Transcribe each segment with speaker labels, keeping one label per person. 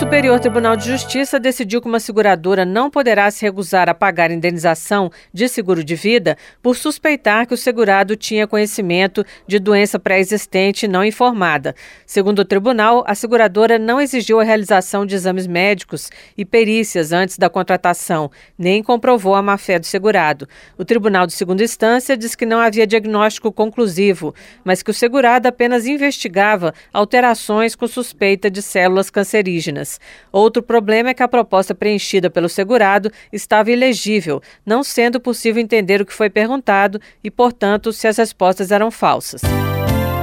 Speaker 1: Superior Tribunal de Justiça decidiu que uma seguradora não poderá se recusar a pagar indenização de seguro de vida por suspeitar que o segurado tinha conhecimento de doença pré-existente não informada. Segundo o tribunal, a seguradora não exigiu a realização de exames médicos e perícias antes da contratação, nem comprovou a má-fé do segurado. O tribunal de segunda instância diz que não havia diagnóstico conclusivo, mas que o segurado apenas investigava alterações com suspeita de células cancerígenas. Outro problema é que a proposta preenchida pelo segurado estava ilegível, não sendo possível entender o que foi perguntado e, portanto, se as respostas eram falsas.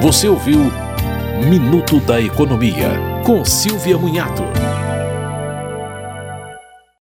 Speaker 2: Você ouviu Minuto da Economia, com Silvia Munhato.